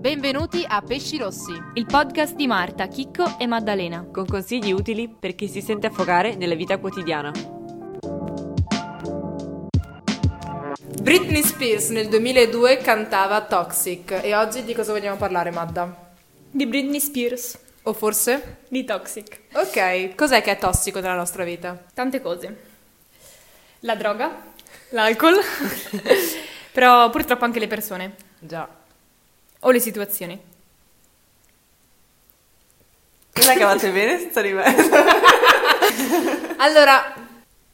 Benvenuti a Pesci Rossi. il podcast di Marta, Chicco e Maddalena. con consigli utili per chi si sente affogare nella vita quotidiana. Britney Spears nel 2002 cantava Toxic e oggi di cosa vogliamo parlare, Madda? Di Britney Spears, O forse? di Toxic. Ok, cos'è che è tossico nella nostra vita? Tante cose. La droga, l'alcol, però purtroppo anche le persone Già. o le situazioni. Cosa cavate bene senza di me? Allora,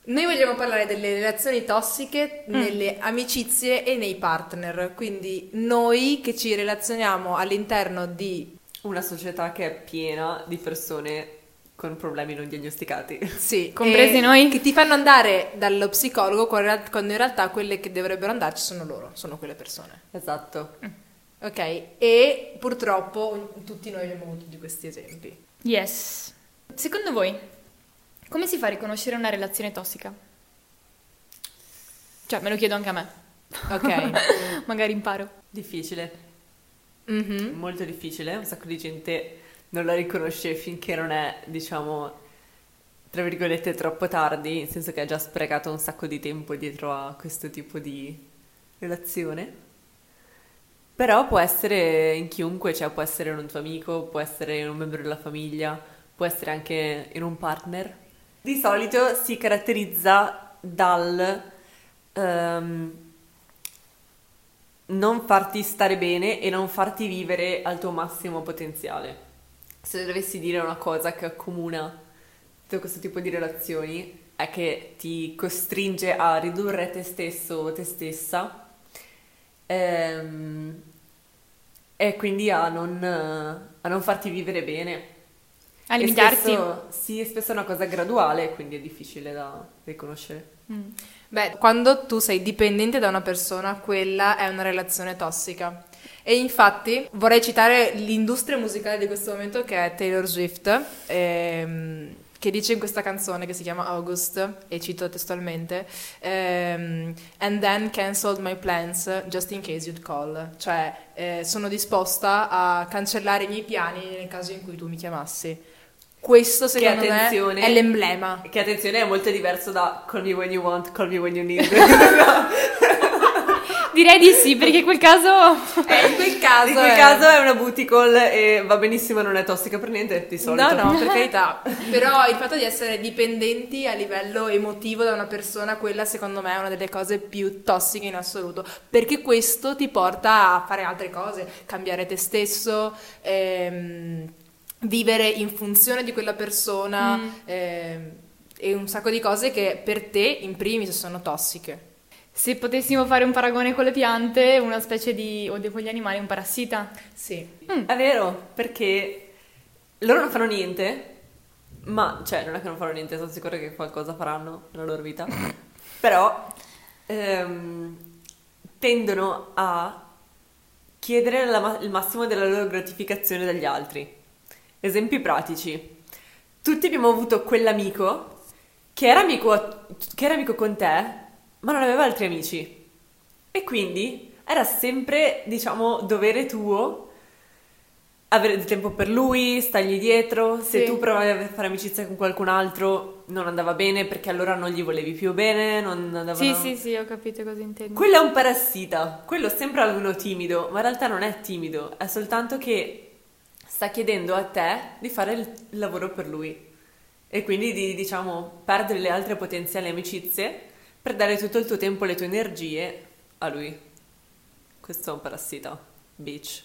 noi vogliamo parlare delle relazioni tossiche nelle amicizie e nei partner, quindi noi che ci relazioniamo all'interno di Una società che è piena di persone con problemi non diagnosticati. Sì, Compresi noi? Che ti fanno andare dallo psicologo quando in realtà quelle che dovrebbero andarci sono loro, sono quelle persone. Esatto. Ok? E purtroppo tutti noi abbiamo avuto di questi esempi. Yes. Secondo voi, come si fa a riconoscere una relazione tossica? Cioè, me lo chiedo anche a me. Ok? Magari imparo. Difficile, Mhm. molto difficile. Un sacco di gente non la riconosce finché non è, diciamo, tra virgolette, troppo tardi, nel senso che ha già sprecato un sacco di tempo dietro a questo tipo di relazione. Però può essere in chiunque, cioè può essere in un tuo amico, può essere in un membro della famiglia, può essere anche in un partner. Di solito si caratterizza dal ehm, non farti stare bene e non farti vivere al tuo massimo potenziale. Se dovessi dire una cosa che accomuna tutto questo tipo di relazioni è che ti costringe a ridurre te stesso o te stessa ehm, e quindi a non, a non farti vivere bene. A limitarti. spesso- sì, e spesso è una cosa graduale, quindi è difficile da riconoscere. Mm. Beh, quando tu sei dipendente da una persona, quella è una relazione tossica. E infatti vorrei citare l'industria musicale di questo momento che è Taylor Swift, ehm, che dice in questa canzone che si chiama August, e cito testualmente, ehm, And then cancelled my plans just in case you'd call. Cioè, eh, sono disposta a cancellare i miei piani nel caso in cui tu mi chiamassi. Questo secondo me attenzione- è l'emblema. Che attenzione, è molto diverso da call me when you want, call me when you need. Direi di sì, perché in quel caso... Eh, in quel caso, In quel è- caso è una booty call e va benissimo, non è tossica per niente, di solito. No, no, per carità. Però il fatto di essere dipendenti a livello emotivo da una persona, quella secondo me è una delle cose più tossiche in assoluto. Perché questo ti porta a fare altre cose, cambiare te stesso, ehm, vivere in funzione di quella persona ehm, e un sacco di cose che per te in primis sono tossiche. Se potessimo fare un paragone con le piante, una specie di... o con gli animali, un parassita. Sì. È vero, perché loro non fanno niente, ma, cioè, non è che non fanno niente, sono sicura che qualcosa faranno nella loro vita, però ehm, tendono a chiedere la il massimo della loro gratificazione dagli altri. Esempi pratici. Tutti abbiamo avuto quell'amico che era amico, che era amico con te, ma non aveva altri amici. E quindi era sempre, diciamo, dovere tuo avere del tempo per lui, stargli dietro. Se Sì. tu provavi a fare amicizia con qualcun altro, non andava bene perché allora non gli volevi più bene, non andavano... Sì, sì, sì, ho capito cosa intendi. Quello è un parassita, quello sembra uno timido, ma in realtà non è timido, è soltanto che sta chiedendo a te di fare il lavoro per lui e quindi di, diciamo, perdere le altre potenziali amicizie per dare tutto il tuo tempo e le tue energie a lui. Questo è un parassita, bitch.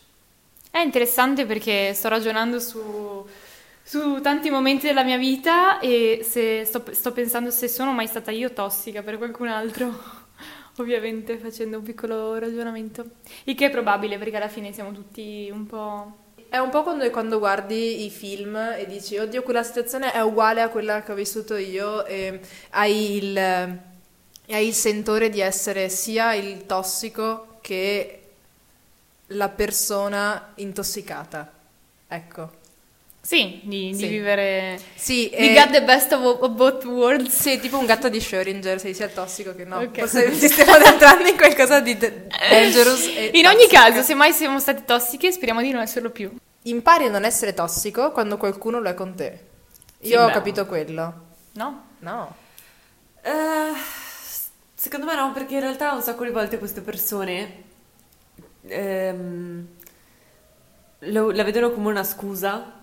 È interessante perché sto ragionando su, su tanti momenti della mia vita e sto, sto pensando se sono mai stata io tossica per qualcun altro, ovviamente facendo un piccolo ragionamento. Il che è probabile perché alla fine siamo tutti un po'... È un po' quando, quando guardi i film e dici, oddio, quella situazione è uguale a quella che ho vissuto io e hai il, hai il sentore di essere sia il tossico che la persona intossicata. Ecco. Sì, di, di Sì. vivere... Sì, We eh, got the best of, of both worlds. sì, tipo un gatto di Schrödinger, sei sia tossico che no. Ok. Forse ci stiamo adentrando in qualcosa di d- dangerous e In ogni toxic. caso, se mai siamo stati tossiche, speriamo di non esserlo più. Impari a non essere tossico quando qualcuno lo è con te. Io Sì, ho beh. capito quello. No? No. Eh, secondo me no, perché in realtà un sacco di volte queste persone ehm, lo- la vedono come una scusa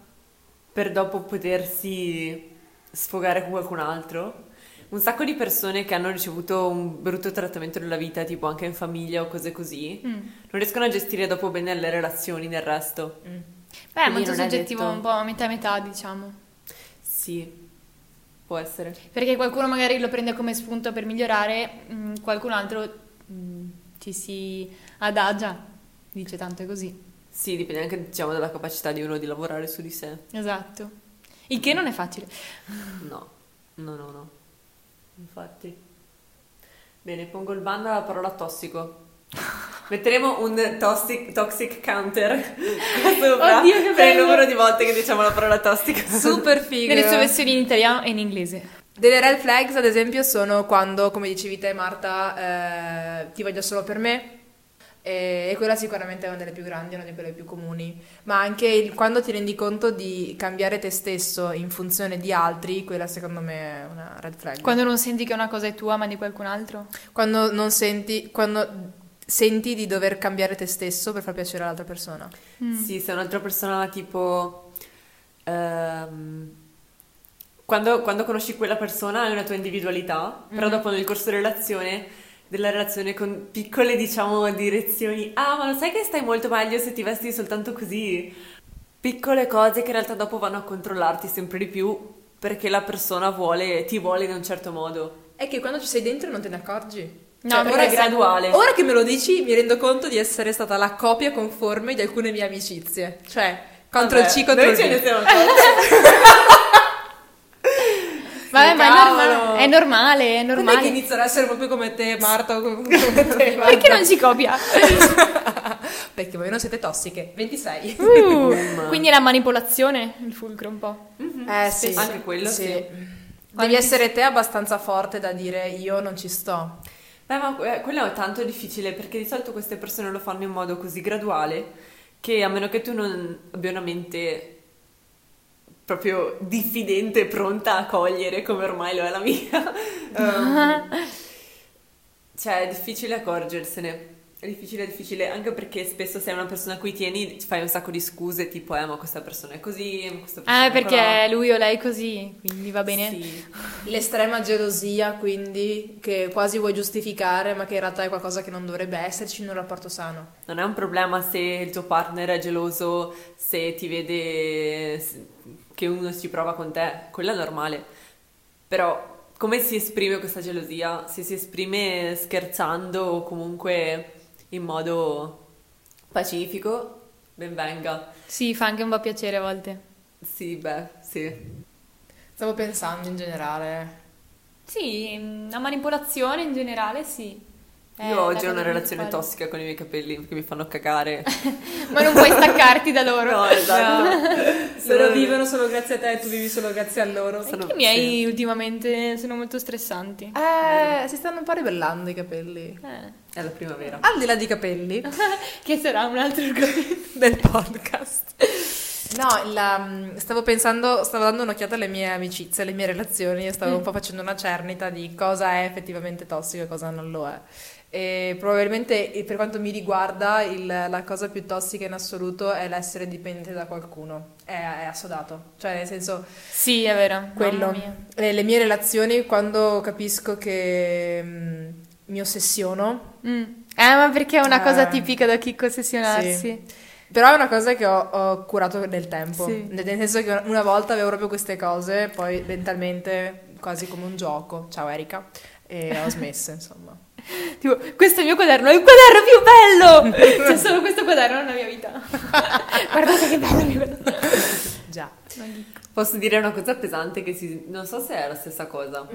per dopo potersi sfogare con qualcun altro. Un sacco di persone che hanno ricevuto un brutto trattamento nella vita, tipo anche in famiglia o cose così, Mm. non riescono a gestire dopo bene le relazioni nel resto. Beh, è Quindi molto è soggettivo, detto. un po' a metà metà, diciamo. Sì, può essere. Perché qualcuno magari lo prende come spunto per migliorare, mm, qualcun altro mm, ci si adagia, dice tanto è così. Sì, dipende anche diciamo dalla capacità di uno di lavorare su di sé. Esatto. Il che non è facile. No, no, no, no. Infatti. Bene, pongo il ban alla parola tossico. Metteremo un toxic, toxic counter sopra Oddio, che per il bello! numero di volte che diciamo la parola tossica. Super figo. Nelle sue versioni in italiano e in inglese. Delle red flags, ad esempio, sono quando, come dicevi te, Marta, eh, ti voglio solo per me. E, e quella sicuramente è una delle più grandi, una di quelle più comuni. Ma anche il- quando ti rendi conto di cambiare te stesso in funzione di altri, quella secondo me è una red flag. Quando non senti che una cosa è tua ma di qualcun altro. Quando non senti, quando senti di dover cambiare te stesso per far piacere all'altra persona. Mm. Sì, se un'altra persona tipo... ehm, quando, quando conosci quella persona hai una tua individualità, però Mhm. dopo nel corso della relazione, della relazione con piccole, diciamo, direzioni. Ah, ma lo sai che stai molto meglio se ti vesti soltanto così? Piccole cose che in realtà dopo vanno a controllarti sempre di più perché la persona vuole, ti vuole in un certo modo. È che quando ci sei dentro non te ne accorgi. No, Cioè, ora è graduale. Ora che me lo dici, mi rendo conto di essere stata la copia conforme di alcune mie amicizie. Cioè, contro il C, contro noi il ce ne siamo accorti. Vabbè, ma è normale, è normale, è Non è che normale. iniziano ad essere proprio come te, Marta, o come te, Marta. Perché non si copia? Perché voi non siete tossiche. 26. Uh, quindi è la manipolazione il fulcro un po'. Eh sì. Anche quello, sì. Devi Quanti- essere te abbastanza forte da dire io non ci sto. Beh, ma eh, quello è tanto difficile perché di solito queste persone lo fanno in modo così graduale che a meno che tu non abbia una mente proprio diffidente, pronta a cogliere come ormai lo è la mia, ehm, cioè è difficile accorgersene. È difficile, è difficile, anche perché spesso sei una persona a cui tieni, fai un sacco di scuse, tipo, eh, ma questa persona è così, ma questa persona Ah, è perché colà. lui o lei è così, quindi va bene. Sì. L'estrema gelosia, quindi, che quasi vuoi giustificare, ma che in realtà è qualcosa che non dovrebbe esserci in un rapporto sano. Non è un problema se il tuo partner è geloso, se ti vede che uno si prova con te, quello è normale. Però come si esprime questa gelosia? Se si esprime scherzando o comunque in modo pacifico, ben venga. Sì, fa anche un po' piacere a volte. Sì, beh, sì. Stavo pensando in generale. Sì, la manipolazione in generale sì. Io la oggi ho una relazione tossica con i miei capelli perché mi fanno cagare. Ma non puoi staccarti da loro. No, esatto. Loro Sono- vivono solo grazie a te e tu vivi solo grazie a loro. Sono- Anche i miei ultimamente sono molto stressanti. Eh, si stanno un po' ribellando i capelli. Eh. È la primavera. Al di là di capelli Che sarà un altro argomento. del podcast. No, la- stavo pensando, stavo dando un'occhiata alle mie amicizie, alle mie relazioni e stavo un po' facendo una cernita di cosa è effettivamente tossico e cosa non lo è. E probabilmente per quanto mi riguarda il- la cosa più tossica in assoluto è l'essere dipendente da qualcuno. È, è assodato. Cioè, nel senso, Sì, è vero. quello. Mia. Le, le mie relazioni, quando capisco che mm, mi ossessiono, Mm. Eh, ma perché è una cosa Eh, tipica da chicco ossessionarsi. sì. Però è una cosa che ho, ho curato nel tempo. Sì. Nel nel senso che una volta avevo proprio queste cose, poi mentalmente quasi come un gioco. Ciao Erika. E ho smesso, insomma. Tipo, questo è il mio quaderno, è il quaderno più bello! C'è solo questo quaderno nella mia vita. Guardate che bello il mio quaderno. Già. Posso dire una cosa pesante che si... non so se è la stessa cosa,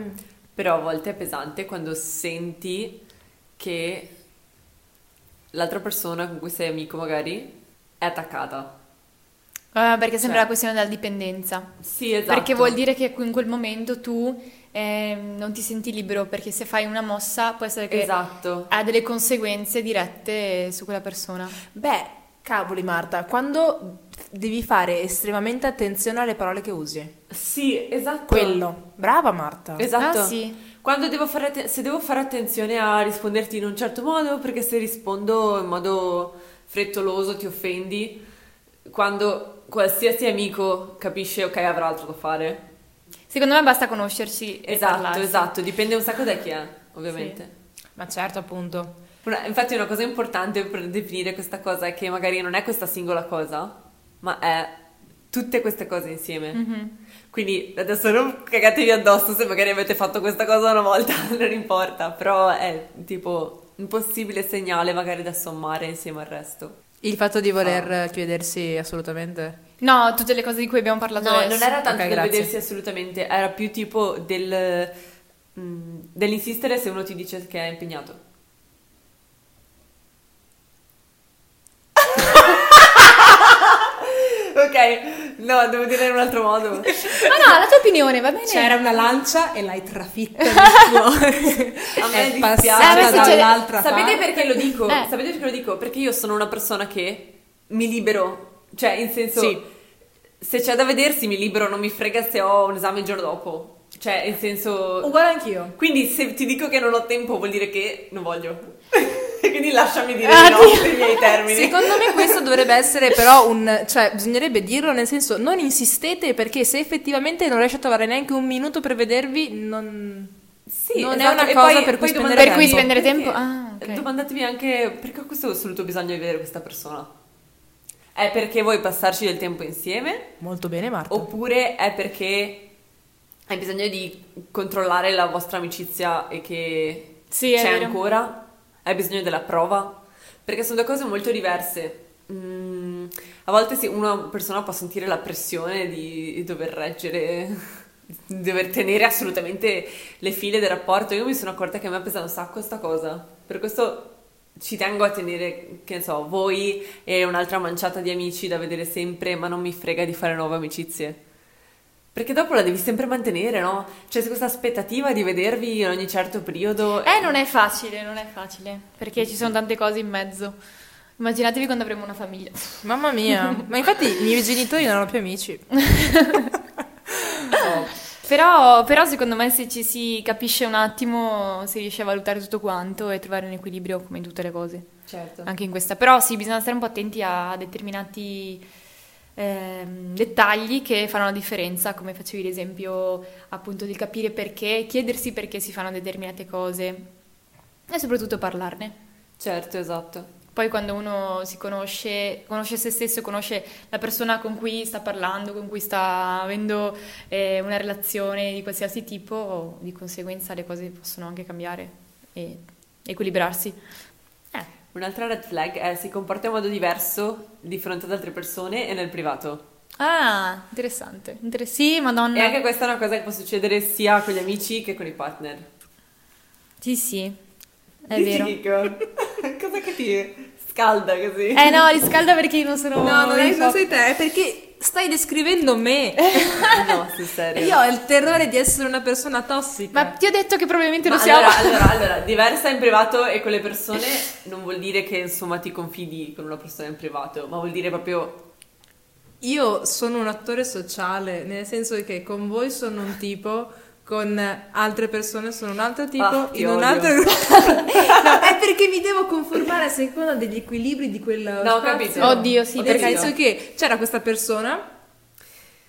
però a volte è pesante quando senti che l'altra persona con cui sei amico magari è attaccata. Ah, perché sembra Cioè. la questione della dipendenza. Sì, esatto. Perché vuol dire che in quel momento tu eh, non ti senti libero, perché se fai una mossa può essere che Esatto. ha delle conseguenze dirette su quella persona. Beh, cavoli Marta, quando devi fare estremamente attenzione alle parole che usi. Sì, esatto. Quello. Brava Marta. Esatto. Ah, sì. Quando devo fare atten- se devo fare attenzione a risponderti in un certo modo, perché se rispondo in modo frettoloso ti offendi. Quando qualsiasi amico capisce, ok, avrà altro da fare. Secondo me basta conoscerci e Esatto, esatto, dipende un sacco da chi è, ovviamente. Ma certo, appunto. Infatti una cosa importante per definire questa cosa è che magari non è questa singola cosa, ma è tutte queste cose insieme. Mhm. Quindi adesso non cagatevi addosso se magari avete fatto questa cosa una volta, non importa, però è tipo un possibile segnale magari da sommare insieme al resto. Il fatto di voler chiedersi assolutamente. No, tutte le cose di cui abbiamo parlato No, adesso. non era tanto Ok, del grazie. vedersi assolutamente, era più tipo del, mm, dell'insistere se uno ti dice che è impegnato. ok, no, devo dire in un altro modo. Ma no, la tua opinione, va bene. C'era una lancia e l'hai trafitta di fuori. A me è dispiace. passata Eh, dall'altra Sapete parte. perché lo dico? Eh. Sapete perché lo dico? Perché io sono una persona che mi libero, cioè in senso Sì. se c'è da vedersi mi libero, non mi frega se ho un esame il giorno dopo. Cioè, in senso Uguale anch'io. quindi se ti dico che non ho tempo vuol dire che non voglio. quindi lasciami dire Ah, no Dio. per i miei termini. Secondo me questo dovrebbe essere però un... cioè bisognerebbe dirlo nel senso non insistete perché se effettivamente non riesci a trovare neanche un minuto per vedervi non... Sì, non è esatto. una E cosa poi- per cui spendere Per cui tempo. spendere Perché- tempo? Ah, ok. Domandatevi anche perché ho questo assoluto bisogno di vedere questa persona. È perché vuoi passarci del tempo insieme? Molto bene Marta. Oppure è perché hai bisogno di controllare la vostra amicizia e che Sì, c'è vero. ancora? Hai bisogno della prova? Perché sono due cose molto diverse. Mm, a volte sì, una persona può sentire la pressione di dover reggere, di dover tenere assolutamente le file del rapporto. Io mi sono accorta che a me pesa un sacco sta cosa. Per questo ci tengo a tenere, che ne so, voi e un'altra manciata di amici da vedere sempre, ma non mi frega di fare nuove amicizie. Perché dopo la devi sempre mantenere, no? C'è questa aspettativa di vedervi in ogni certo periodo. Eh, non è facile, non è facile, perché ci sono tante cose in mezzo. Immaginatevi quando avremo una famiglia. Mamma mia. Ma infatti i miei genitori non hanno più amici. Però, però secondo me se ci si capisce un attimo si riesce a valutare tutto quanto e trovare un equilibrio come in tutte le cose, Certo. anche in questa. Però sì, bisogna stare un po' attenti a determinati ehm, dettagli che fanno la differenza, come facevi l'esempio appunto di capire perché, chiedersi perché si fanno determinate cose e soprattutto parlarne. Certo, esatto. Poi quando uno si conosce, conosce se stesso, conosce la persona con cui sta parlando, con cui sta avendo eh, una relazione di qualsiasi tipo, di conseguenza le cose possono anche cambiare e equilibrarsi. Eh, Un'altra red flag è si comporta in modo diverso di fronte ad altre persone e nel privato. Ah, interessante. Inter- sì, madonna. E anche questa è una cosa che può succedere sia con gli amici che con i partner. Sì, sì, è Dici, vero. Nico? cosa che ti scalda così? Eh no, riscalda perché io non sono... No, non, è, non sei te, è perché stai descrivendo me. no, sul serio. Io ho il terrore di essere una persona tossica. Ma ti ho detto che probabilmente Ma lo siamo. allora, allora, allora, diversa in privato e con le persone non vuol dire che insomma ti confidi con una persona in privato, ma vuol dire proprio Io sono un attore sociale, nel senso che con voi sono un tipo, con altre persone sono un altro tipo, Ah, in un odio. altro gruppo. no, è perché mi devo conformare a seconda degli equilibri di quel No, capito. Oddio, sì, Ho capito. senso che c'era questa persona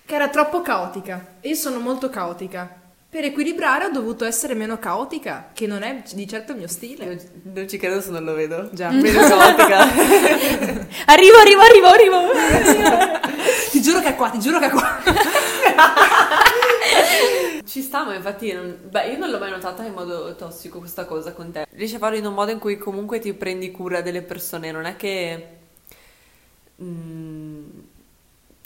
che era troppo caotica e io sono molto caotica. Per equilibrare ho dovuto essere meno caotica, che non è di certo il mio stile. Non, non ci credo se non lo vedo. Già. Meno caotica. Arrivo, arrivo, arrivo, arrivo. ti giuro che è qua, ti giuro che è qua. Ci sta, ma infatti non- beh, io non l'ho mai notata in modo tossico questa cosa con te. Riesci a farlo in un modo in cui comunque ti prendi cura delle persone, non è che... mm,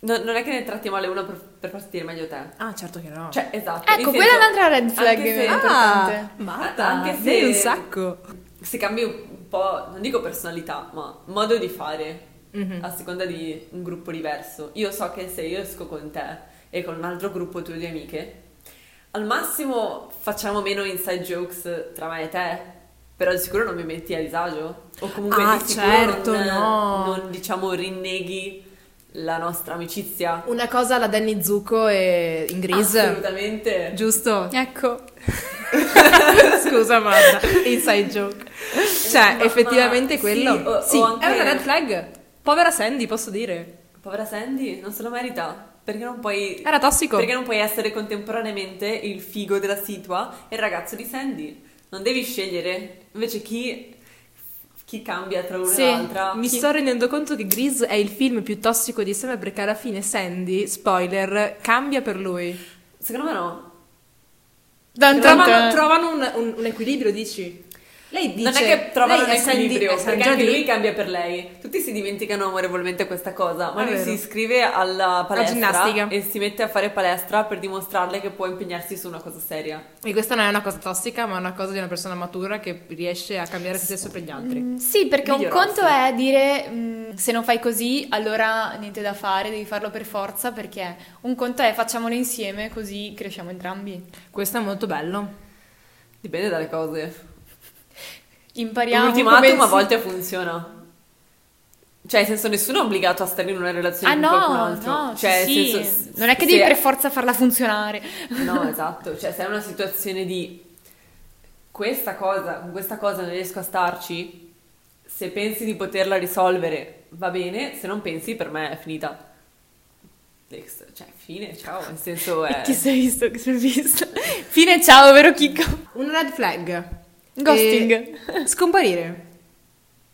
no- non è che ne tratti male una per, per far sentire meglio te. Ah, certo che no. Cioè, esatto. Ecco, quella è un'altra red flag anche se-. Ah, Marta, Anche se- un sacco. Se cambi un po', non dico personalità, ma modo di fare, Mhm. a seconda di un gruppo diverso. Io so che se io esco con te e con un altro gruppo tue due amiche, al massimo facciamo meno inside jokes tra me e te, però di sicuro non mi metti a disagio. O comunque Ah, di sicuro certo, non, no. non, diciamo rinneghi la nostra amicizia. Una cosa alla Danny Zuko e in Grease. Assolutamente. Giusto? Ecco. Scusa, Marta. Inside joke. Cioè, Ma- effettivamente ma quello. sì, o- Sì, o anche- è una red flag. Povera Sandy, posso dire. Povera Sandy, non se lo merita. Perché non puoi... Era tossico. Perché non puoi essere contemporaneamente il figo della situa e il ragazzo di Sandy. Non devi scegliere. Invece chi, chi cambia tra una Sì, e l'altra? Mi Chi- sto rendendo conto che Grease è il film più tossico di sempre perché alla fine Sandy, spoiler, cambia per lui. Secondo me no. Dun dun Trovano, trovano un, un- un equilibrio, dici? Lei dice... non è che trovano un lei è Sandy- equilibrio, è perché Sandy anche lui cambia per lei. Tutti si dimenticano amorevolmente questa cosa, ma È lui vero. si iscrive alla palestra e si mette a fare palestra per dimostrarle che può impegnarsi su una cosa seria. E questa non è una cosa tossica, ma è una cosa di una persona matura che riesce a cambiare se stesso per gli altri. Mm, Sì, perché un conto è dire mm, se non fai così, allora niente da fare, devi farlo per forza, perché un conto è facciamolo insieme così cresciamo entrambi. Questo è molto bello. Dipende dalle cose. Impariamo Un ultimatum come a volte funziona. Cioè, nel senso, nessuno è obbligato a stare in una relazione Ah con no, qualcun altro. no, cioè, sì, senso, non è che devi per forza farla funzionare. No, esatto. Cioè, se è una situazione di questa cosa, con questa cosa non riesco a starci, se pensi di poterla risolvere, va bene, se non pensi, per me è finita. Next. Cioè, fine, ciao, nel senso è... Chi si è visto? Che è visto? Fine ciao, vero Chicco? Una red flag. Ghosting. Scomparire.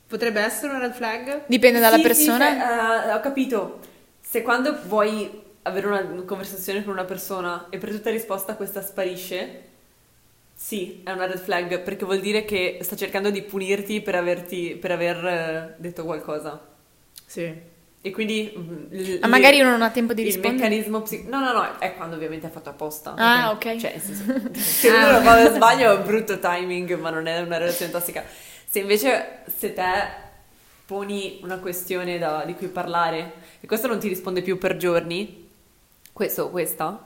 Potrebbe essere una red flag? Dipende dalla Sì, sì, persona. cioè, eh, ho capito. Se quando vuoi avere una conversazione con una persona e per tutta risposta questa sparisce, sì, è una red flag perché vuol dire che sta cercando di punirti per, averti, per aver eh, detto qualcosa. Sì. E quindi... mm, il- Ma magari uno non ha tempo di il rispondere. meccanismo psi- No, no, no, è quando ovviamente è fatto apposta. Ah, ok. Cioè, senso, se uno lo fa per sbaglio è un brutto timing, ma non è una relazione tossica. Se invece, se te poni una questione da- di cui parlare e questo non ti risponde più per giorni, questo o questa,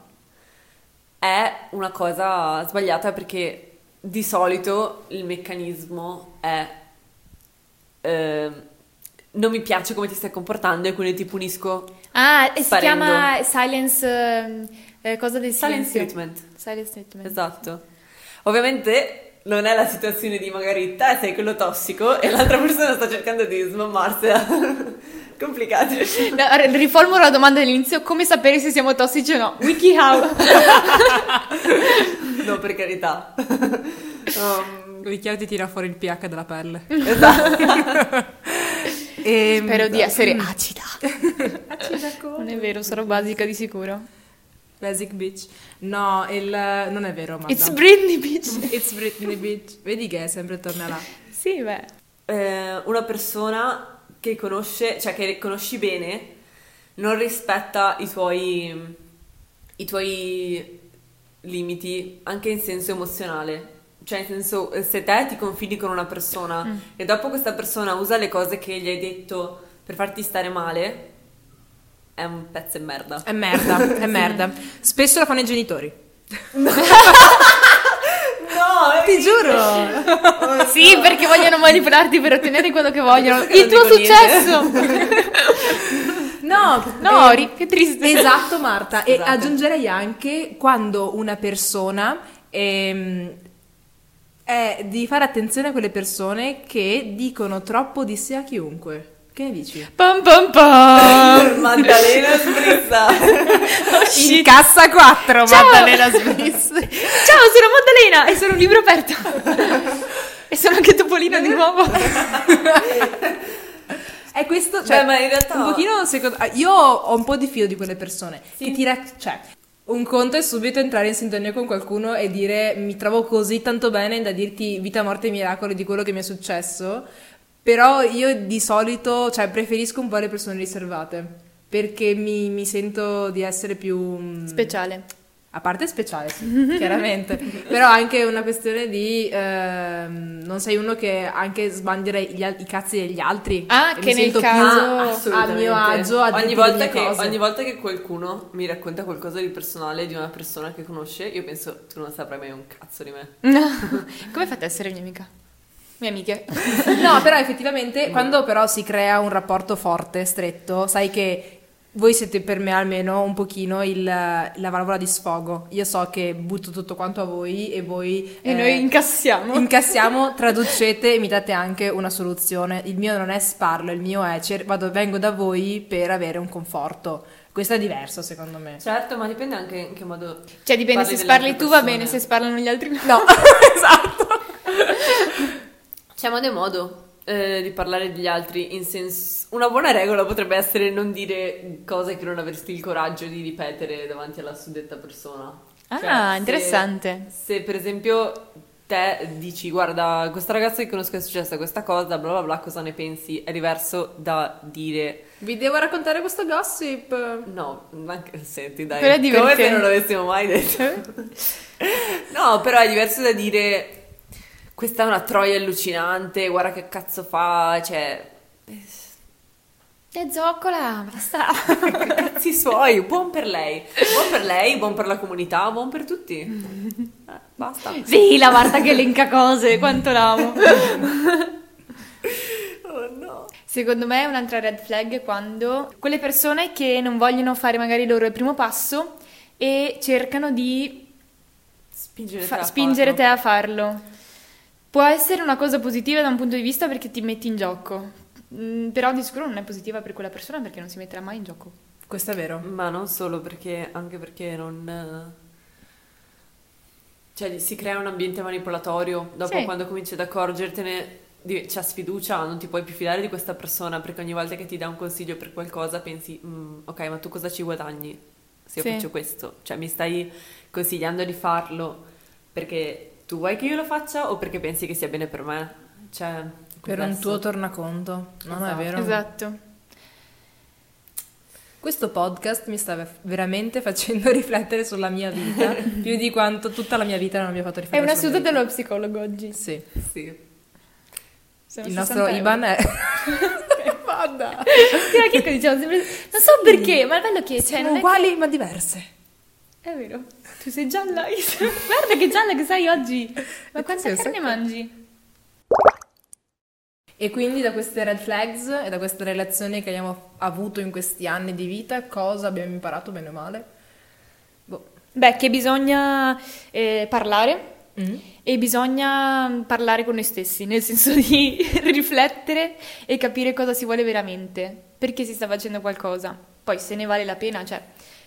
è una cosa sbagliata perché di solito il meccanismo è... ehm, non mi piace come ti stai comportando e quindi ti punisco. Ah, e si Sparendo. chiama silence... ehm, eh, cosa del Silence treatment. Silence treatment. Esatto. Ovviamente non è la situazione di magari te sei quello tossico e l'altra persona sta cercando di smammarsela. Complicato. No, riformulo la domanda dell'inizio, come sapere se siamo tossici o no? WikiHow. No, per carità. Um, chiaro ti tira fuori il pH della pelle. esatto. Ehm, Spero di essere acida. Acida come? Non è vero, sarò basica di sicuro. Basic bitch. No, il... non è vero, ma It's Britney, bitch. It's Britney bitch. Vedi che è sempre torna là. Sì, beh. Eh, una persona che conosce, cioè che conosci bene, non rispetta i tuoi, i tuoi limiti anche in senso emozionale. Cioè, in senso, eh, se te ti confidi con una persona Mm. e dopo questa persona usa le cose che gli hai detto per farti stare male, è un pezzo e merda. È merda, è merda. Spesso lo fanno i genitori. No, Ti giuro. Sì, perché vogliono manipolarti per ottenere quello che vogliono. Il tuo successo! No, No, eh, che triste. Esatto, Marta. E Scusate. aggiungerei anche quando una persona ehm, è di fare attenzione a quelle persone che dicono troppo di sé a chiunque. Che ne dici? Pam pam pam! Maddalena Sbrizza. In cassa 4, Ciao! Maddalena Smith. Ciao, sono Maddalena e sono un libro aperto. e sono anche Topolino di nuovo. È questo, cioè, Beh, ma in realtà- un pochino, secondo, io ho un po' di fido di quelle persone Sì. che ti rac- cioè, un conto è subito entrare in sintonia con qualcuno e dire mi trovo così tanto bene da dirti vita, morte e miracoli di quello che mi è successo, però io di solito, cioè, preferisco un po' le persone riservate, perché mi, mi sento di essere più... mm, Speciale. A parte speciale, sì, chiaramente. Però anche una questione di... ehm, non sei uno che anche sbandiera gli al- i cazzi degli altri. Ah, E che mi nel caso- più a mio agio a ogni volta, che, ogni volta che qualcuno mi racconta qualcosa di personale di una persona che conosce, io penso tu non saprai mai un cazzo di me. Come fate ad essere mia amica? Mie amiche. No, però effettivamente quando però si crea un rapporto forte, stretto, sai che voi siete per me almeno un pochino il- la valvola di sfogo. Io so che butto tutto quanto a voi e voi... E eh, noi incassiamo. Incassiamo, traducete e mi date anche una soluzione. Il mio non è sparlo, il mio è cer- vado, vengo da voi per avere un conforto. Questo è diverso secondo me. Certo, ma dipende anche in che modo... Cioè dipende se sparli tu va bene, se sparlano gli altri no. No, esatto. C'è modo e modo eh, di parlare degli altri, in senso... Una buona regola potrebbe essere non dire cose che non avresti il coraggio di ripetere davanti alla suddetta persona. Ah, Cioè, se- interessante. Se per esempio te dici guarda questa ragazza che conosco è successa questa cosa, bla bla bla, cosa ne pensi? È diverso da dire Vi devo raccontare questo gossip. no, anche senti dai, Però è come se divertente. non l'avessimo mai detto. no, però è diverso da dire questa è una troia allucinante, guarda che cazzo fa, cioè E zoccola, basta. cazzi suoi, buon per lei, buon per lei, buon per la comunità, buon per tutti. Eh, basta. sì, la Marta che elenca cose, quanto l'amo. Oh no. Secondo me un'altra red flag è quando quelle persone che non vogliono fare magari loro il primo passo e cercano di Spingere, fa- te, a spingere te a farlo. Può essere una cosa positiva da un punto di vista perché ti metti in gioco, Mm, però di sicuro non è positiva per quella persona perché non si metterà mai in gioco. Questo è vero. Ma non solo perché, anche perché non... eh, Cioè, si crea un ambiente manipolatorio. Dopo, Sì. quando cominci ad accorgertene, c'è sfiducia, non ti puoi più fidare di questa persona perché ogni volta che ti dà un consiglio per qualcosa pensi, "Mm, ok, ma tu cosa ci guadagni se io Sì. faccio questo? Cioè, mi stai consigliando di farlo perché tu vuoi che io lo faccia o perché pensi che sia bene per me? Cioè, è Per un tuo tornaconto, non è Esatto. vero? Esatto. Questo podcast mi sta veramente facendo riflettere sulla mia vita, più di quanto tutta la mia vita non abbia fatto È riflettere una sulla seduta dello psicologo oggi. Sì. Sì. Sono Il nostro 60 euro. IBAN è... Vada! Sì, che cosa diciamo sempre... Non so perché, ma è bello che... Cioè, è uguali ma diverse. È vero. Tu sei gialla. Guarda che gialla che sei oggi. Ma quanta carne sacco. mangi? E quindi da queste red flags e da queste relazioni che abbiamo avuto in questi anni di vita, cosa abbiamo imparato bene o male? Boh. Beh, che bisogna eh, parlare Mm. e bisogna parlare con noi stessi, nel senso di riflettere e capire cosa si vuole veramente, perché si sta facendo qualcosa. Poi se ne vale la pena, cioè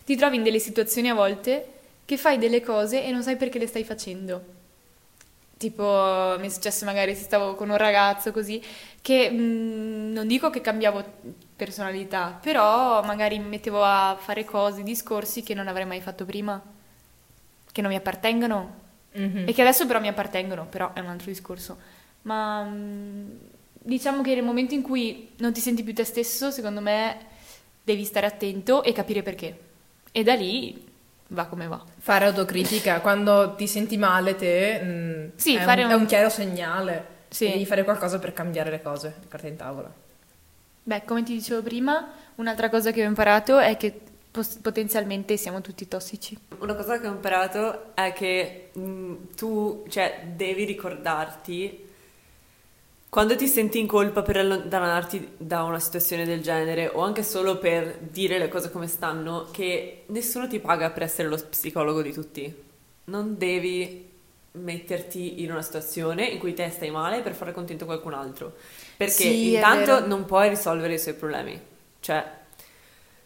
ti trovi in delle situazioni a volte che fai delle cose e non sai perché le stai facendo. Tipo, mi è successo magari se stavo con un ragazzo così, che mm, non dico che cambiavo personalità, però magari mi mettevo a fare cose, discorsi che non avrei mai fatto prima, che non mi appartengono Mhm. e che adesso però mi appartengono, però è un altro discorso. Ma mm, diciamo che nel momento in cui non ti senti più te stesso, secondo me devi stare attento e capire perché. E da lì va come va. Fare autocritica quando ti senti male te mm, Sì, è, fare un, un- è un chiaro segnale Sì. devi fare qualcosa per cambiare le cose, carta in tavola. Beh, come ti dicevo prima, un'altra cosa che ho imparato è che pos- potenzialmente siamo tutti tossici. Una cosa che ho imparato è che mh, tu, cioè, devi ricordarti quando ti senti in colpa per allontanarti da una situazione del genere o anche solo per dire le cose come stanno, che nessuno ti paga per essere lo psicologo di tutti. Non devi metterti in una situazione in cui te stai male per fare contento qualcun altro. Perché Sì, intanto non puoi risolvere i suoi problemi. Cioè,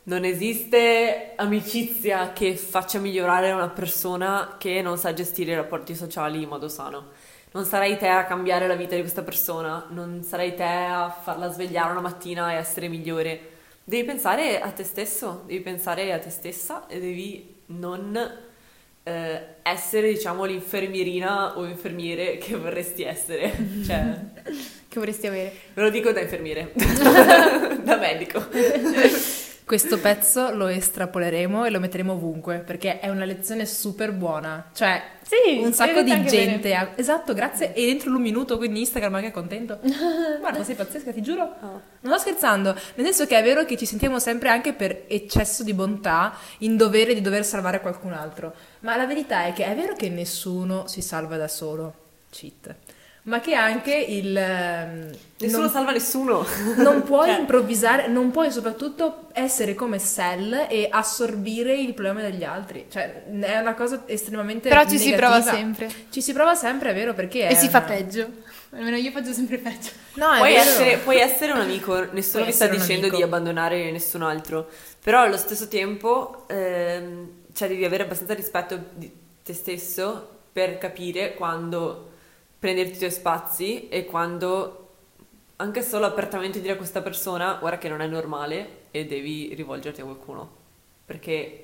non esiste amicizia che faccia migliorare una persona che non sa gestire i rapporti sociali in modo sano. Non sarai te a cambiare la vita di questa persona, non sarai te a farla svegliare una mattina e essere migliore. Devi pensare a te stesso, devi pensare a te stessa e devi non eh, essere, diciamo, l'infermierina o infermiere che vorresti essere. Cioè, Che vorresti avere? ve lo dico da infermiere, da medico. Questo pezzo lo estrapoleremo e lo metteremo ovunque perché è una lezione super buona. Cioè, Sì, un sacco di gente. ha- Esatto, grazie. E dentro un minuto, quindi Instagram anche è contento. Guarda, sei pazzesca, ti giuro. Oh. Non sto scherzando. Nel senso che è vero che ci sentiamo sempre anche per eccesso di bontà in dovere di dover salvare qualcun altro. Ma la verità è che è vero che nessuno si salva da solo. Cheat. Ma che anche il. ehm, Nessuno non- salva nessuno. non puoi Cioè, improvvisare, non puoi soprattutto essere come Cell e assorbire il problema degli altri. Cioè, è una cosa estremamente Però ci si prova negativa. sempre. Ci si prova sempre, è vero, perché è E si fa una- peggio. Almeno io faccio sempre peggio. No, è Puoi vero. essere, puoi essere un amico, nessuno Puoi ti sta dicendo amico. di abbandonare nessun altro, però allo stesso tempo ehm, cioè devi avere abbastanza rispetto di te stesso per capire quando prenderti i tuoi spazi e quando anche solo apertamente dire a questa persona guarda che non è normale e devi rivolgerti a qualcuno, perché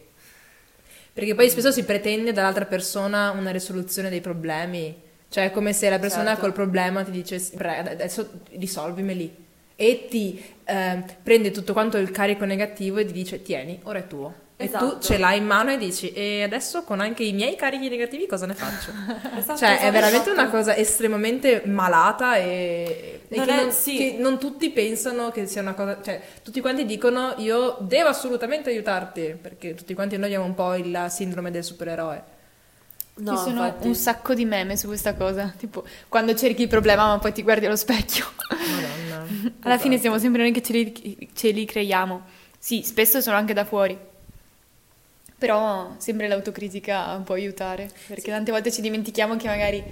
Perché poi spesso si pretende dall'altra persona una risoluzione dei problemi. Cioè, è come se la persona Certo. col problema ti dicesse, "Pre- adesso risolvimeli. E ti eh, prende tutto quanto il carico negativo e ti dice, tieni, ora è tuo. E Esatto. tu ce l'hai in mano e dici, e adesso con anche i miei carichi negativi cosa ne faccio? Esatto, Cioè, è esatto, veramente esatto. una cosa estremamente malata e, e Non che, è- non, sì. che non tutti pensano che sia una cosa... Cioè, tutti quanti dicono io devo assolutamente aiutarti, perché tutti quanti noi abbiamo un po' il sindrome del supereroe. No, Ci sono infatti. un sacco di meme su questa cosa. Tipo, quando cerchi il problema, ma poi ti guardi allo specchio. Madonna. Alla fine siamo sempre noi che ce li, ce li creiamo. Sì, spesso sono anche da fuori. Però sempre l'autocritica può aiutare, perché tante volte ci dimentichiamo che magari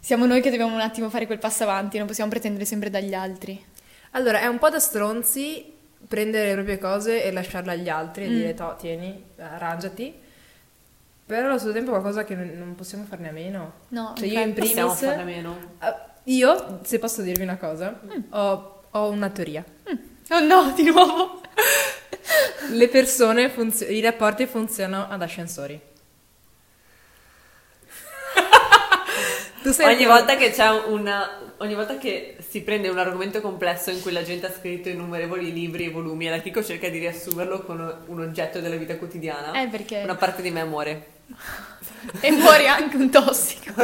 siamo noi che dobbiamo un attimo fare quel passo avanti, non possiamo pretendere sempre dagli altri. Allora, è un po' da stronzi prendere le proprie cose e lasciarle agli altri e Mm. dire, "Toh, tieni, arrangiati. Però allo stesso tempo è qualcosa che non possiamo farne a meno. No, Cioè, io in infatti- Possiamo primis... farne meno. Eh, io, se posso dirvi una cosa, Mm. ho, ho una teoria. Oh no, di nuovo! Le persone, funzio- i rapporti funzionano ad ascensori. Ogni volta che c'è una. Ogni volta che si prende un argomento complesso in cui la gente ha scritto innumerevoli libri e volumi e la Kiko cerca di riassumerlo con un oggetto della vita quotidiana, Eh, perché... una parte di me muore. E muori anche un tossico.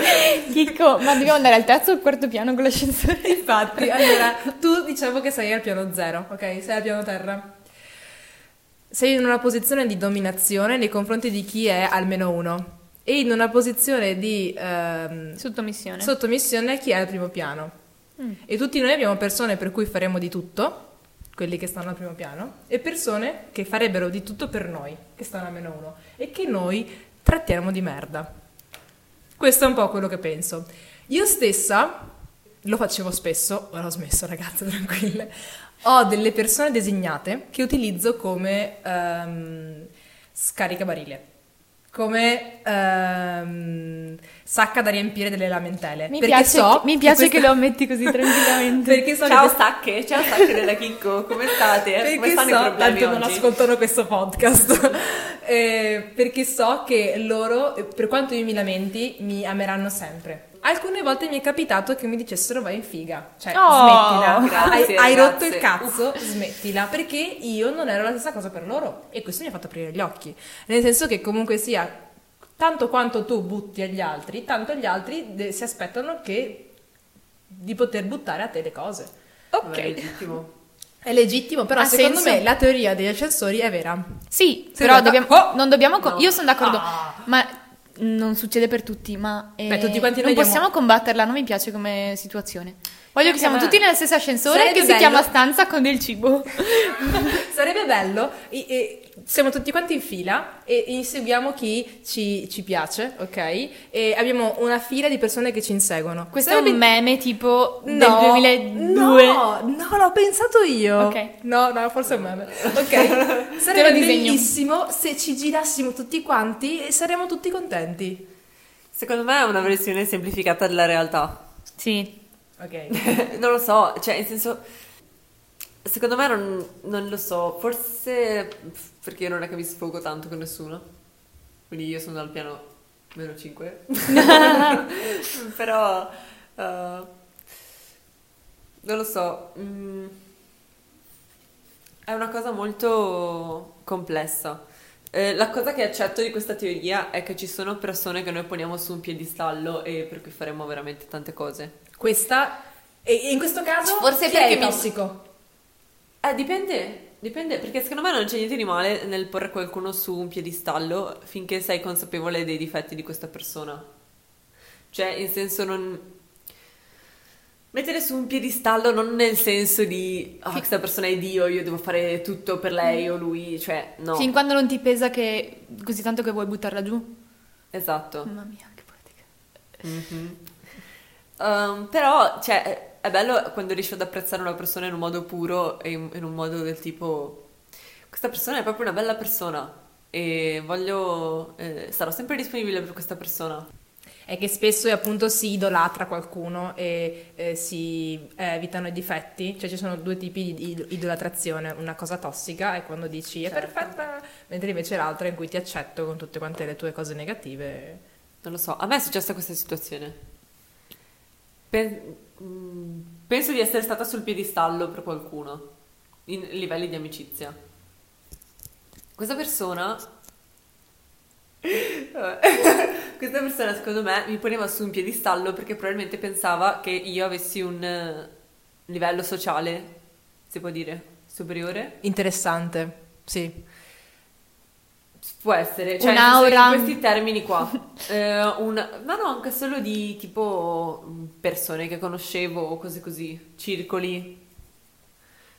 Chicco, ma dobbiamo andare al terzo o al quarto piano con l'ascensore? Infatti, allora, tu diciamo che sei al piano zero, ok? Sei al piano terra. Sei in una posizione di dominazione nei confronti di chi è almeno uno e in una posizione di ehm, Sottomissione. sottomissione a chi è al primo piano. Mm. E tutti noi abbiamo persone per cui faremo di tutto, quelli che stanno al primo piano, e persone che farebbero di tutto per noi, che stanno a meno uno, e che noi trattiamo di merda. Questo è un po' quello che penso. Io stessa, lo facevo spesso, ora ho smesso ragazze, tranquille, ho delle persone designate che utilizzo come ehm, scaricabarile, come ehm, sacca da riempire delle lamentele. Mi perché piace, so che, mi piace questa- che lo ammetti così tranquillamente. perché so Ciao che stacche, ciao stacche della Chicco, come state? Come perché stanno so, i problemi tanto non oggi? ascoltano questo podcast, Eh, perché so che loro, per quanto io mi lamenti, mi ameranno sempre. Alcune volte mi è capitato che mi dicessero vai in figa, cioè Oh, smettila, grazie, hai, hai rotto il cazzo, smettila, perché io non ero la stessa cosa per loro e questo mi ha fatto aprire gli occhi, nel senso che comunque sia, tanto quanto tu butti agli altri, tanto gli altri de- si aspettano che di poter buttare a te le cose. Vabbè, è legittimo. È legittimo, però Ha secondo senso? me la teoria degli ascensori è vera. Sì, Sei però dobbiamo, Oh! non dobbiamo... co- No. Io sono d'accordo, Ah. ma non succede per tutti, ma... eh, Beh, tutti quanti non noi possiamo diamo- combatterla, non mi piace come situazione. Voglio che siamo tutti nello stesso ascensore Sarebbe che si bello. chiama stanza con del cibo. Sarebbe bello, e- e siamo tutti quanti in fila e inseguiamo chi ci, ci piace, ok? E abbiamo una fila di persone che ci inseguono. Questo Sarebbe- è un meme tipo del No, 2002. No, no, l'ho pensato io. Ok. No, no, forse è un meme. Ok. Sarebbe bellissimo se ci girassimo tutti quanti e saremmo tutti contenti. Secondo me è una versione semplificata della realtà. Sì, Ok. non lo so, cioè, in senso, secondo me non, non lo so, forse perché io non è che mi sfogo tanto con nessuno, quindi io sono al piano meno 5, però, eh, non lo so, mm, È una cosa molto complessa. Eh, la cosa che accetto di questa teoria è che ci sono persone che noi poniamo su un piedistallo e per cui faremo veramente tante cose. Questa, e in questo caso, Forse è perché tossico? Eh, dipende, dipende, perché secondo me non c'è niente di male nel porre qualcuno su un piedistallo finché sei consapevole dei difetti di questa persona. Cioè, in senso non... Mettere su un piedistallo non nel senso di ah, questa persona è Dio, io devo fare tutto per lei o lui, cioè no. Fin quando non ti pesa che così tanto che vuoi buttarla giù. Esatto. Mamma mia, che poetica. Mhm. Um, però, cioè, è bello quando riesci ad apprezzare una persona in un modo puro e in, in un modo del tipo questa persona è proprio una bella persona e voglio eh, sarò sempre disponibile per questa persona. È che spesso appunto si idolatra qualcuno e eh, si evitano i difetti, cioè ci sono due tipi di id- idolatrazione, una cosa tossica è quando dici è Certo. perfetta, mentre invece l'altra in cui ti accetto con tutte quante le tue cose negative. Non lo so, a me è successa questa situazione. Pen- mm, penso di essere stata sul piedistallo per qualcuno, in livelli di amicizia. Questa persona... Questa persona, secondo me, mi poneva su un piedistallo perché probabilmente pensava che io avessi un eh, livello sociale, si può dire, superiore. Interessante, sì. Può essere, cioè Un'aura. in questi termini qua, Eh, un- ma no, anche solo di tipo persone che conoscevo o cose così, circoli.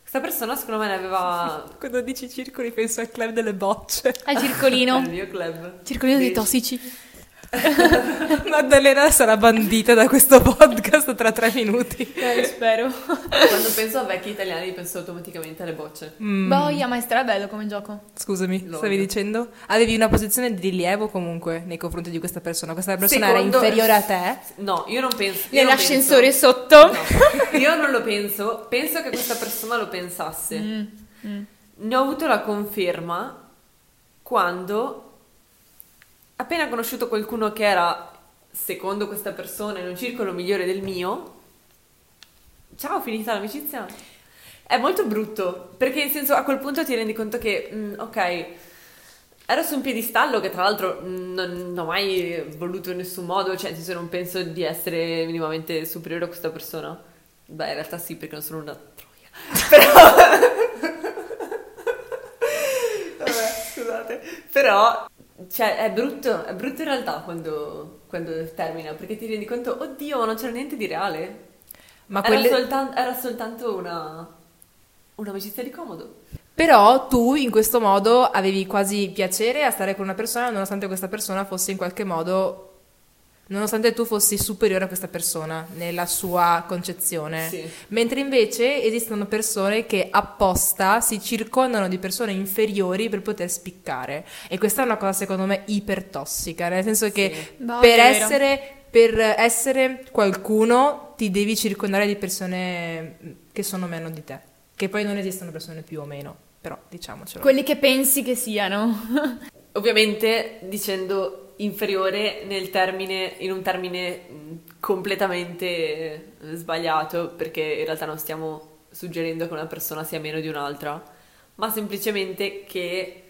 Questa persona secondo me ne aveva Quando dici circoli penso al club delle bocce. Al il circolino. mio club. circolino dei tossici. Maddalena sarà bandita da questo podcast tra tre minuti. Eh, spero. Quando penso a vecchi italiani penso automaticamente alle bocce. Mm, Boia, ma è strabello come gioco. Scusami, Lord. stavi dicendo? Avevi una posizione di rilievo comunque nei confronti di questa persona. Questa persona Secondo- era inferiore a te. No, io non penso. io non Nell'ascensore penso- sotto. No, io non lo penso, penso che questa persona lo pensasse. Mm, mm. Ne ho avuto la conferma quando, appena conosciuto qualcuno che era, secondo questa persona, in un circolo migliore del mio, ciao, finita l'amicizia. È molto brutto, perché in senso a quel punto ti rendi conto che, mm, ok, ero su un piedistallo che tra l'altro mm, non, non ho mai voluto in nessun modo, cioè nel senso non penso di essere minimamente superiore a questa persona. Beh, in realtà sì, perché non sono una troia. Però... Vabbè, scusate. Però, cioè, è brutto, è brutto in realtà quando, quando termina, perché ti rendi conto, oddio, non c'era niente di reale. Ma era, quelle- soltan- era soltanto una... un'amicizia di comodo. Però tu in questo modo avevi quasi piacere a stare con una persona nonostante questa persona fosse in qualche modo nonostante tu fossi superiore a questa persona nella sua concezione. Sì. Mentre invece esistono persone che apposta si circondano di persone inferiori per poter spiccare. E questa è una cosa secondo me iper tossica, nel senso che Sì. Per, è vero. essere, per essere qualcuno ti devi circondare di persone che sono meno di te. Che poi non esistono persone più o meno, però diciamocelo. Quelli che pensi che siano. Ovviamente dicendo inferiore termine, in un termine completamente eh, sbagliato, perché in realtà non stiamo suggerendo che una persona sia meno di un'altra, ma semplicemente che,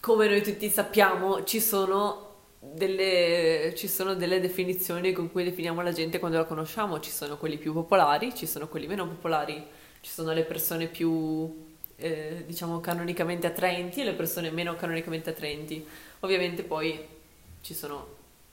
come noi tutti sappiamo, ci sono delle, ci sono delle definizioni con cui definiamo la gente quando la conosciamo, ci sono quelli più popolari, ci sono quelli meno popolari, ci sono le persone più, eh, diciamo, canonicamente attraenti e le persone meno canonicamente attraenti. Ovviamente poi ci sono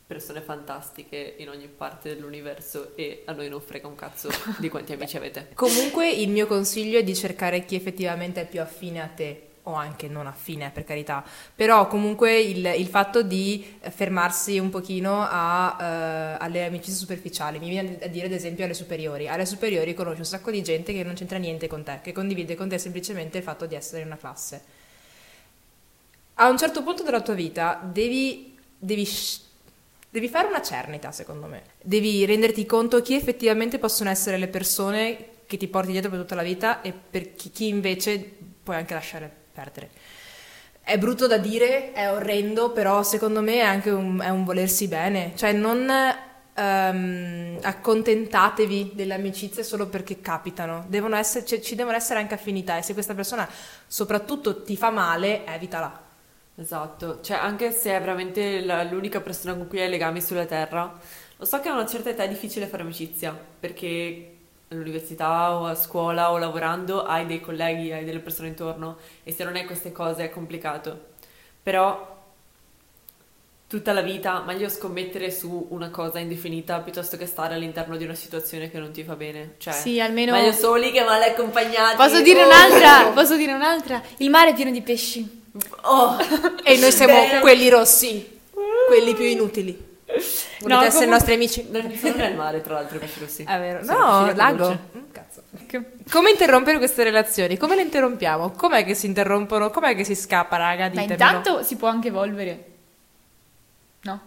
persone fantastiche in ogni parte dell'universo e a noi non frega un cazzo di quanti amici avete. Comunque il mio consiglio è di cercare chi effettivamente è più affine a te o anche non affine per carità, però comunque il, il fatto di fermarsi un pochino a, eh, alle amicizie superficiali, mi viene a dire ad esempio alle superiori, alle superiori conosci un sacco di gente che non c'entra niente con te, che condivide con te semplicemente il fatto di essere in una classe. A un certo punto della tua vita devi, devi Devi fare una cernita, secondo me. Devi renderti conto chi effettivamente possono essere le persone che ti porti dietro per tutta la vita e per chi, chi invece puoi anche lasciare perdere. È brutto da dire, è orrendo, però secondo me è anche un, è un volersi bene. Cioè non, ehm, accontentatevi delle amicizie solo perché capitano. Devono essere- cioè, ci devono essere anche affinità e se questa persona soprattutto ti fa male, evitala. Esatto, cioè anche se è veramente la- l'unica persona con cui hai legami sulla terra, lo so che a una certa età è difficile fare amicizia, perché all'università o a scuola o lavorando hai dei colleghi, hai delle persone intorno e se non hai queste cose è complicato. Però tutta la vita meglio scommettere su una cosa indefinita piuttosto che stare all'interno di una situazione che non ti fa bene. Cioè, Sì, almeno... meglio soli che male accompagnati. Posso dire Oh. un'altra? Posso dire un'altra? Il mare è pieno di pesci. Oh. E noi siamo Vero. quelli rossi, quelli più inutili. Volete No, essere comunque- i nostri amici? Non è il mare, tra l'altro, i pesci rossi. È vero. Sono No, lago. Mm, cazzo. Come interrompere queste relazioni? Come le interrompiamo? Com'è che si interrompono? Com'è che si scappa, raga? Ma Ditemelo. intanto si può anche evolvere. No?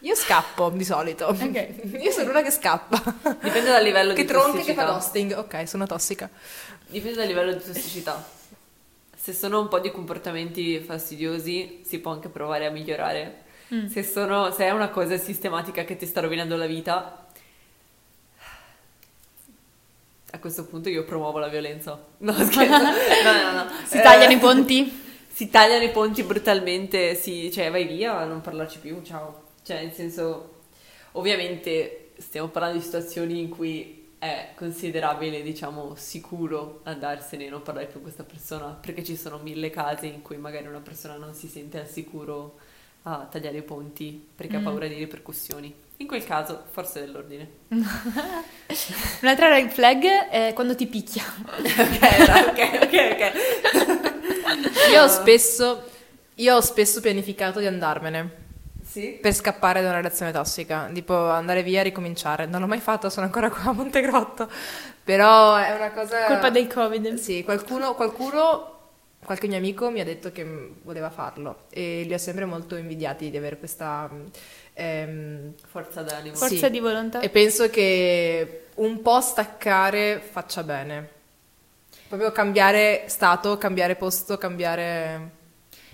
Io scappo di solito. Ok. Io sono una che scappa. Dipende dal livello che di tronche che tossicità. fa ghosting. Ok, sono tossica. Dipende dal livello di tossicità. Se sono un po' di comportamenti fastidiosi, si può anche provare a migliorare. Mm. Se, sono, se è una cosa sistematica che ti sta rovinando la vita, a questo punto io promuovo la violenza. No, scherzo. No, no, no. Si tagliano Eh, i ponti? Si tagliano i ponti brutalmente, si, cioè vai via, non parlarci più, ciao. Cioè, nel senso, ovviamente stiamo parlando di situazioni in cui è considerabile, diciamo, sicuro andarsene e non parlare più con questa persona, perché ci sono mille casi in cui magari una persona non si sente al sicuro a tagliare i ponti perché ha Mm. paura di ripercussioni. In quel caso, forse dell'ordine. Un'altra red flag è quando ti picchia. ok, ok, ok, ok. Io ho spesso, io ho spesso pianificato di andarmene Sì? per scappare da una relazione tossica, tipo andare via e ricominciare. Non l'ho mai fatto, sono ancora qua a Montegrotto. Però è una cosa. Colpa del covid. Sì, qualcuno, qualcuno, qualche mio amico mi ha detto che voleva farlo e li ho sempre molto invidiati di avere questa. ehm, Forza d'animo. Sì. Forza di volontà. e penso che un po' staccare faccia bene. Proprio cambiare stato, cambiare posto, cambiare.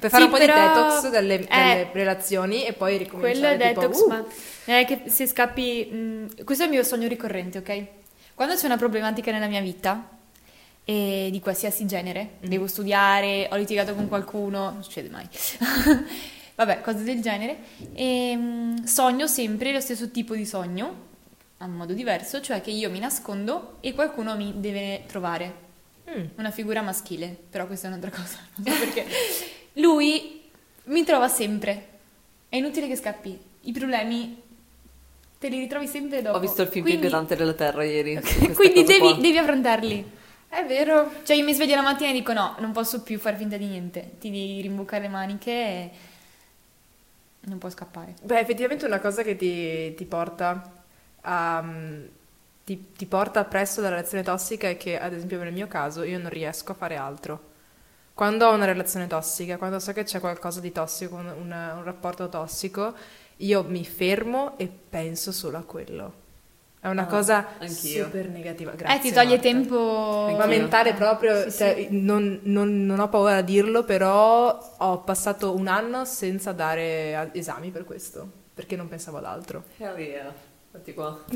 Per fare Sì, un po' però- di detox delle, eh, relazioni e poi Quello è ricominciare detox, uh, ma è che se scappi... mh, questo è il mio sogno ricorrente, ok? Quando c'è una problematica nella mia vita, e di qualsiasi genere, Mm. devo studiare, ho litigato con qualcuno, non succede mai. Vabbè, cose del genere. E mh, sogno sempre lo stesso tipo di sogno, a un modo diverso, cioè che io mi nascondo e qualcuno mi deve trovare. mm. Una figura maschile, però questa è un'altra cosa, non so perché. Lui mi trova sempre. È inutile che scappi. I problemi te li ritrovi sempre dopo. Ho visto il film Quindi- più inquietante della Terra ieri. Quindi devi, devi affrontarli. È vero. Cioè io mi sveglio la mattina e dico no, non posso più fare finta di niente. Ti devi rimboccare le maniche e non puoi scappare. Beh, effettivamente una cosa che ti, ti porta a, ti, ti porta presso dalla relazione tossica è che, ad esempio nel mio caso, io non riesco a fare altro. Quando ho una relazione tossica, quando so che c'è qualcosa di tossico, un, un- un rapporto tossico, io mi fermo e penso solo a quello. È una Ah, cosa anch'io. super negativa. Grazie, eh, ti toglie Marta. tempo... Ma mentale proprio, Sì, cioè, sì. Non, non- non ho paura a dirlo, però ho passato un anno senza dare esami per questo, perché non pensavo ad altro. Hell yeah. Guardi qua.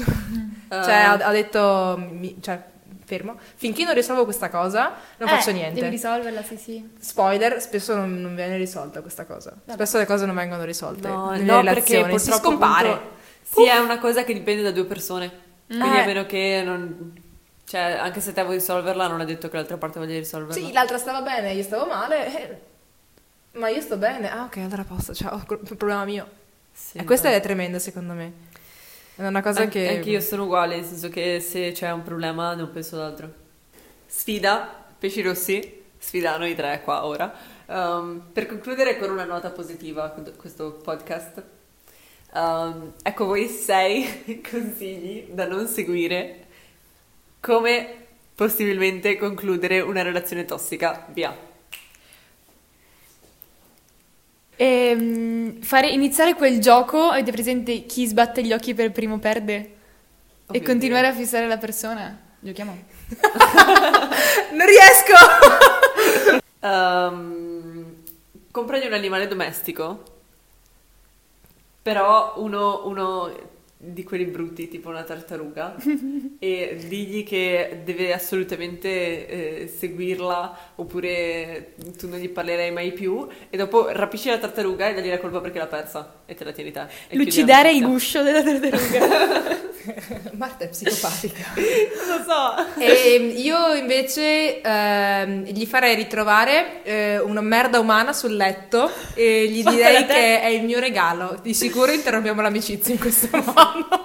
Cioè, ha, ha detto, mi- cioè, fermo, finché non risolvo questa cosa, non Eh, faccio Devi niente. risolverla, sì, sì. Spoiler, spesso non, non viene risolta questa cosa. Spesso le cose non vengono risolte No, nelle no, perché relazioni, si scompare. appunto, sì, è una cosa che dipende da due persone. Quindi Eh. a meno che non... Cioè, anche se te vuoi risolverla, non è detto che l'altra parte voglia risolverla. Sì, l'altra stava bene, io stavo male, eh, ma io sto bene. Ah, ok, allora a posto, ciao, problema mio. Sì, e questa beh. è tremenda, secondo me. È una cosa An- che... Anche io sono uguale, nel senso che se c'è un problema non penso ad altro. Sfida, pesci rossi, sfida noi tre qua ora. Um, per concludere con una nota positiva questo podcast, um, ecco voi sei consigli da non seguire come possibilmente concludere una relazione tossica. Via. Ehm, fare, iniziare quel gioco, avete presente chi sbatte gli occhi per primo perde? Oh e continuare a fissare la persona. Giochiamo. Non riesco! Um, compragli un animale domestico, però uno, uno di quelli brutti, tipo una tartaruga, e digli che deve assolutamente eh, seguirla oppure tu non gli parlerai mai più e dopo rapisci la tartaruga e dagli la colpa perché l'ha persa e te la tieni te. Lucidare il guscio della tartaruga. Marta è psicopatica. Lo so. e io invece ehm, gli farei ritrovare eh, una merda umana sul letto e gli Fatta direi che è il mio regalo. Di sicuro interrompiamo l'amicizia in questo modo.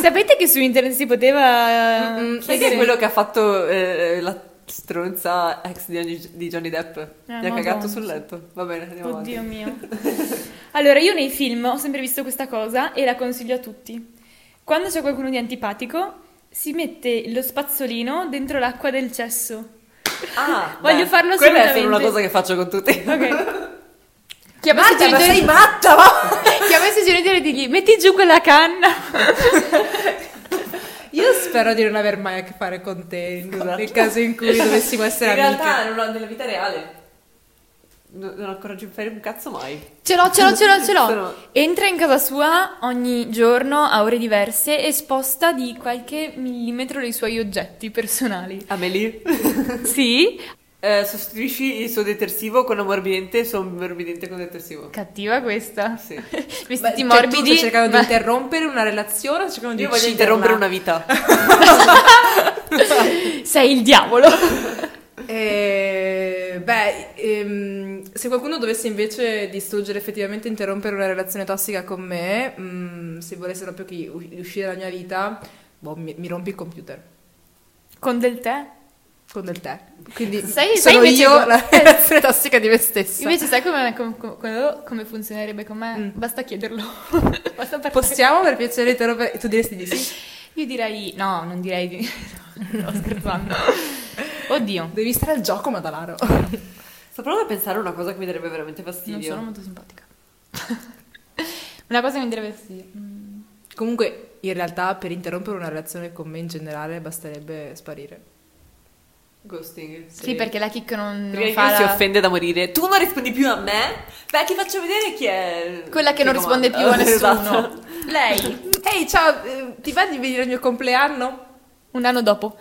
Sapete che su internet si poteva Mm-mm. Sai che è quello che ha fatto eh, la stronza ex di, Johnny Depp? Gli ha Madonna. cagato sul letto. Va bene, andiamo Oddio avanti. mio. Allora, io nei film ho sempre visto questa cosa e la consiglio a tutti. Quando c'è qualcuno di antipatico, si mette lo spazzolino dentro l'acqua del cesso. Ah, Voglio beh, farlo Quella è solo una cosa che faccio con tutti. Ok. Chiama Marta, i ma genitori- sei matta, va? Chiama i genitori e digli metti giù quella canna. Io spero di non aver mai a che fare con te in- Scusa. nel caso in cui dovessimo essere In amiche. realtà, non ho- nella vita reale, non, ho coraggio di fare un cazzo mai. Ce l'ho, ce l'ho, ce l'ho, ce l'ho. Sono- Entra in casa sua ogni giorno a ore diverse e sposta di qualche millimetro dei suoi oggetti personali. Amelie, Sì, eh, sostituisci il suo detersivo con ammorbidente e il suo ammorbidente con detersivo. cattiva questa. Sì. Vestiti Beh, cioè, morbidi. tu stai cercando ma- di interrompere una relazione o stai cercando di Io voglio interrompere una vita. Sei il diavolo. Eh, beh, ehm, se qualcuno dovesse invece distruggere effettivamente interrompere una relazione tossica con me, mm, se volesse proprio u- uscire dalla mia vita, boh, mi, mi rompi il computer Con del tè. con del tè. Quindi Sai- sono sai io la relazione tossica di me stessa. Invece sai come, com- com- come- come funzionerebbe con me? Mm. Basta chiederlo. Basta. Possiamo per piacere interrompere? Tu diresti di sì? Io direi... No, non direi di... Sto scherzando. Oddio. Devi stare al gioco, Madalaro. Sto provando a pensare a una cosa che mi darebbe veramente Non fastidio. sono molto simpatica. Una cosa che mi darebbe fastidio. Mm. Comunque, in realtà, per interrompere una relazione con me in generale, basterebbe sparire. Ghosting. Sì, perché la kick non, Perché non fa io si la- offende da morire. Tu non rispondi più a me? Beh, ti faccio vedere chi è. Quella che non risponde più a nessuno. Esatto. Lei, Ehi, ciao, eh, ti va di venire al mio compleanno? un anno dopo.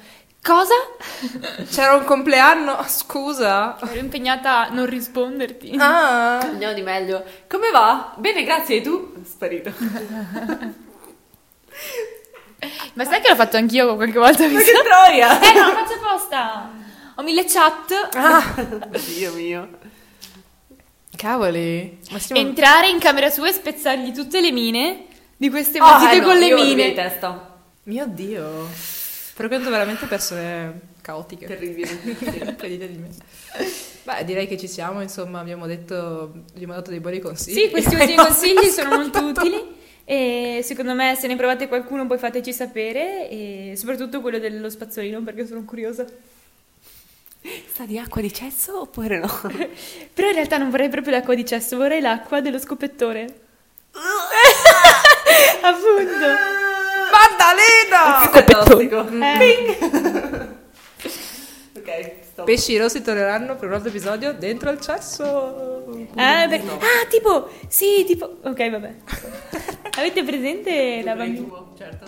Cosa? C'era un compleanno? Scusa. Ero impegnata a non risponderti. Ah. Andiamo di meglio. Come va? Bene, grazie. E tu? Sparito. Ma sai che l'ho fatto anch'io qualche volta? Ma che troia! Eh no, faccio apposta. Ho mille chat. Ah. Dio mio. Cavoli. Stiamo... Entrare in camera sua e spezzargli tutte le mine di queste Ah, matite eh no, con le mine. Mio Dio. Frequento veramente persone caotiche. Terribile. Di me. Beh, direi che ci siamo, insomma, abbiamo detto, abbiamo dato dei buoni consigli. Sì, questi ultimi consigli sono molto utili e secondo me se ne provate qualcuno poi fateci sapere e soprattutto quello dello spazzolino perché sono curiosa. Sta di acqua di cesso oppure no? Però in realtà non vorrei proprio l'acqua di cesso, vorrei l'acqua dello scopettore. Appunto. Maddalena! Fantastico. Eh. Ok, stop. Pesci rossi torneranno per un altro episodio dentro al cesso. Ah, per- ah, tipo, sì, tipo... Ok, vabbè. Avete presente la tuo, certo.